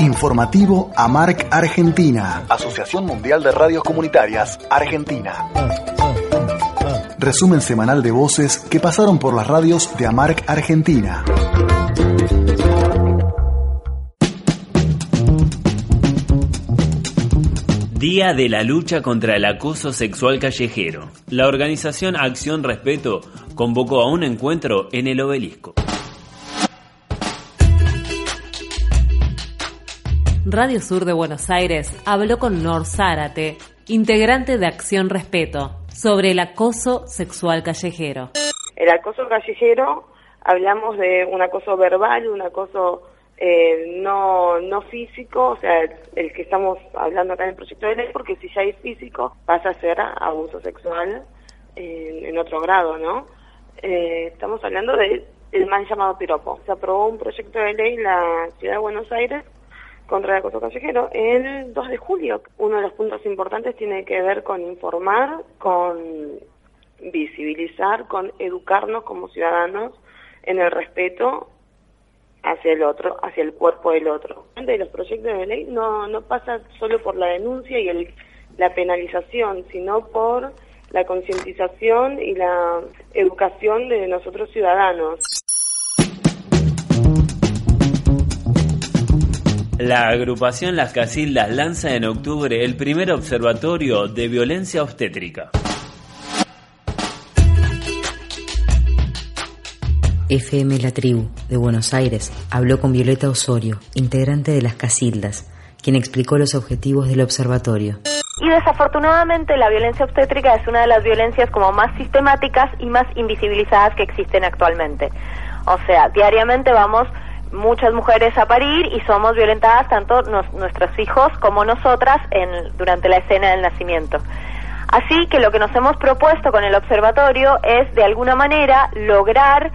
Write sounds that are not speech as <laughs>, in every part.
Informativo AMARC Argentina, Asociación Mundial de Radios Comunitarias Argentina. Resumen semanal de voces que pasaron por las radios de AMARC Argentina. Día de la lucha contra el acoso sexual callejero. La organización Acción Respeto convocó a un encuentro en el obelisco. Radio Sur de Buenos Aires habló con Nor Zárate, integrante de Acción Respeto, sobre el acoso sexual callejero. El acoso callejero, hablamos de un acoso verbal, un acoso eh, no, no físico, o sea, el, que estamos hablando acá en el proyecto de ley, porque si ya es físico, pasa a ser abuso sexual en otro grado, ¿no? Eh, estamos hablando del el mal llamado piropo. Se aprobó un proyecto de ley en la Ciudad de Buenos Aires contra el acoso callejero el 2 de julio. Uno de los puntos importantes tiene que ver con informar, con visibilizar, con educarnos como ciudadanos en el respeto hacia el otro, hacia el cuerpo del otro. De los proyectos de ley no, no pasa solo por la denuncia y el, la penalización, sino por la concientización y la educación de nosotros ciudadanos. La agrupación Las Casildas lanza en octubre el primer observatorio de violencia obstétrica. FM La Tribu de Buenos Aires habló con Violeta Osorio, integrante de las Casildas, quien explicó los objetivos del observatorio. Y desafortunadamente la violencia obstétrica es una de las violencias como más sistemáticas y más invisibilizadas que existen actualmente. O sea, diariamente vamos muchas mujeres a parir y somos violentadas tanto nuestros hijos como nosotras en, durante la escena del nacimiento. Así que lo que nos hemos propuesto con el observatorio es de alguna manera lograr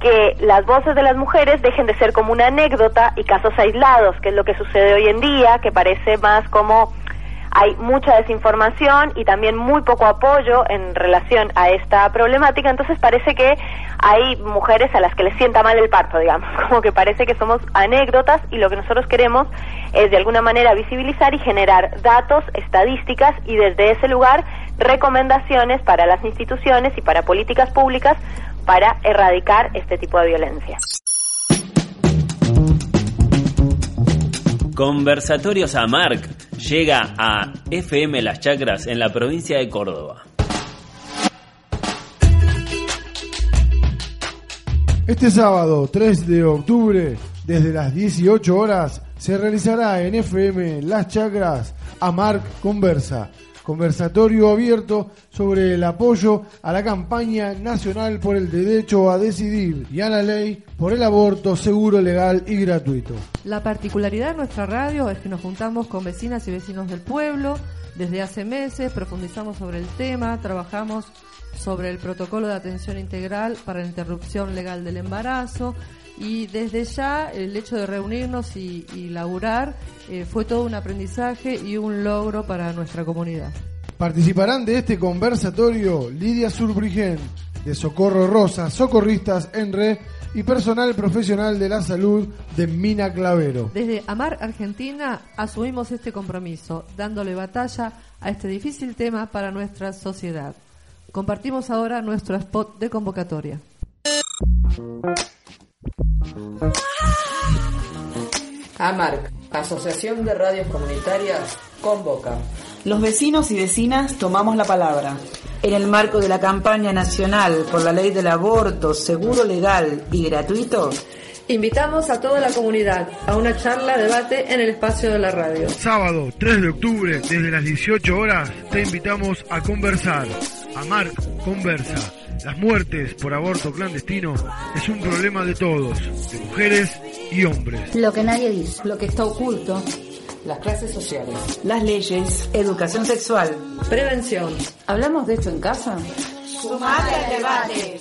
que las voces de las mujeres dejen de ser como una anécdota y casos aislados, que es lo que sucede hoy en día, que parece más como hay mucha desinformación y también muy poco apoyo en relación a esta problemática, entonces parece que hay mujeres a las que les sienta mal el parto, digamos, <laughs> como que parece que somos anécdotas y lo que nosotros queremos es de alguna manera visibilizar y generar datos, estadísticas y desde ese lugar recomendaciones para las instituciones y para políticas públicas para erradicar este tipo de violencia. Conversatorios a llega a FM Las Chacras en la provincia de Córdoba. Este sábado 3 de octubre, desde las 18 horas, se realizará en FM Las Chacras a Marc Conversa conversatorio abierto sobre el apoyo a la campaña nacional por el derecho a decidir y a la ley por el aborto seguro, legal y gratuito. La particularidad de nuestra radio es que nos juntamos con vecinas y vecinos del pueblo desde hace meses, profundizamos sobre el tema, trabajamos sobre el protocolo de atención integral para la interrupción legal del embarazo y desde ya el hecho de reunirnos y, y laburar eh, fue todo un aprendizaje y un logro para nuestra comunidad. Participarán de este conversatorio Lidia Surbrigen, de Socorro Rosa, Socorristas en Red y personal profesional de la salud de Mina Clavero. Desde Amar Argentina asumimos este compromiso, dándole batalla a este difícil tema para nuestra sociedad. Compartimos ahora nuestro spot de convocatoria. AMARC, Asociación de Radios Comunitarias, convoca. Los vecinos y vecinas tomamos la palabra. En el marco de la campaña nacional por la ley del aborto seguro, legal y gratuito, Invitamos a toda la comunidad a una charla, debate en el espacio de la radio. Sábado 3 de octubre, desde las 18 horas, te invitamos a conversar. A Marc Conversa. Las muertes por aborto clandestino es un problema de todos, de mujeres y hombres. Lo que nadie dice, lo que está oculto. Las clases sociales. Las leyes. Educación sexual. Prevención. ¿Hablamos de esto en casa? Sumate al debate.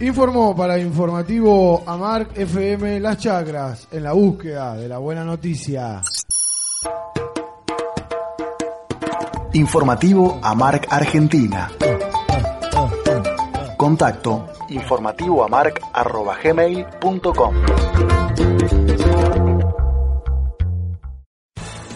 Informó para Informativo Amarc FM Las Chacras en la búsqueda de la buena noticia. Informativo Amarc Argentina. Contacto informativoamarc.gmail.com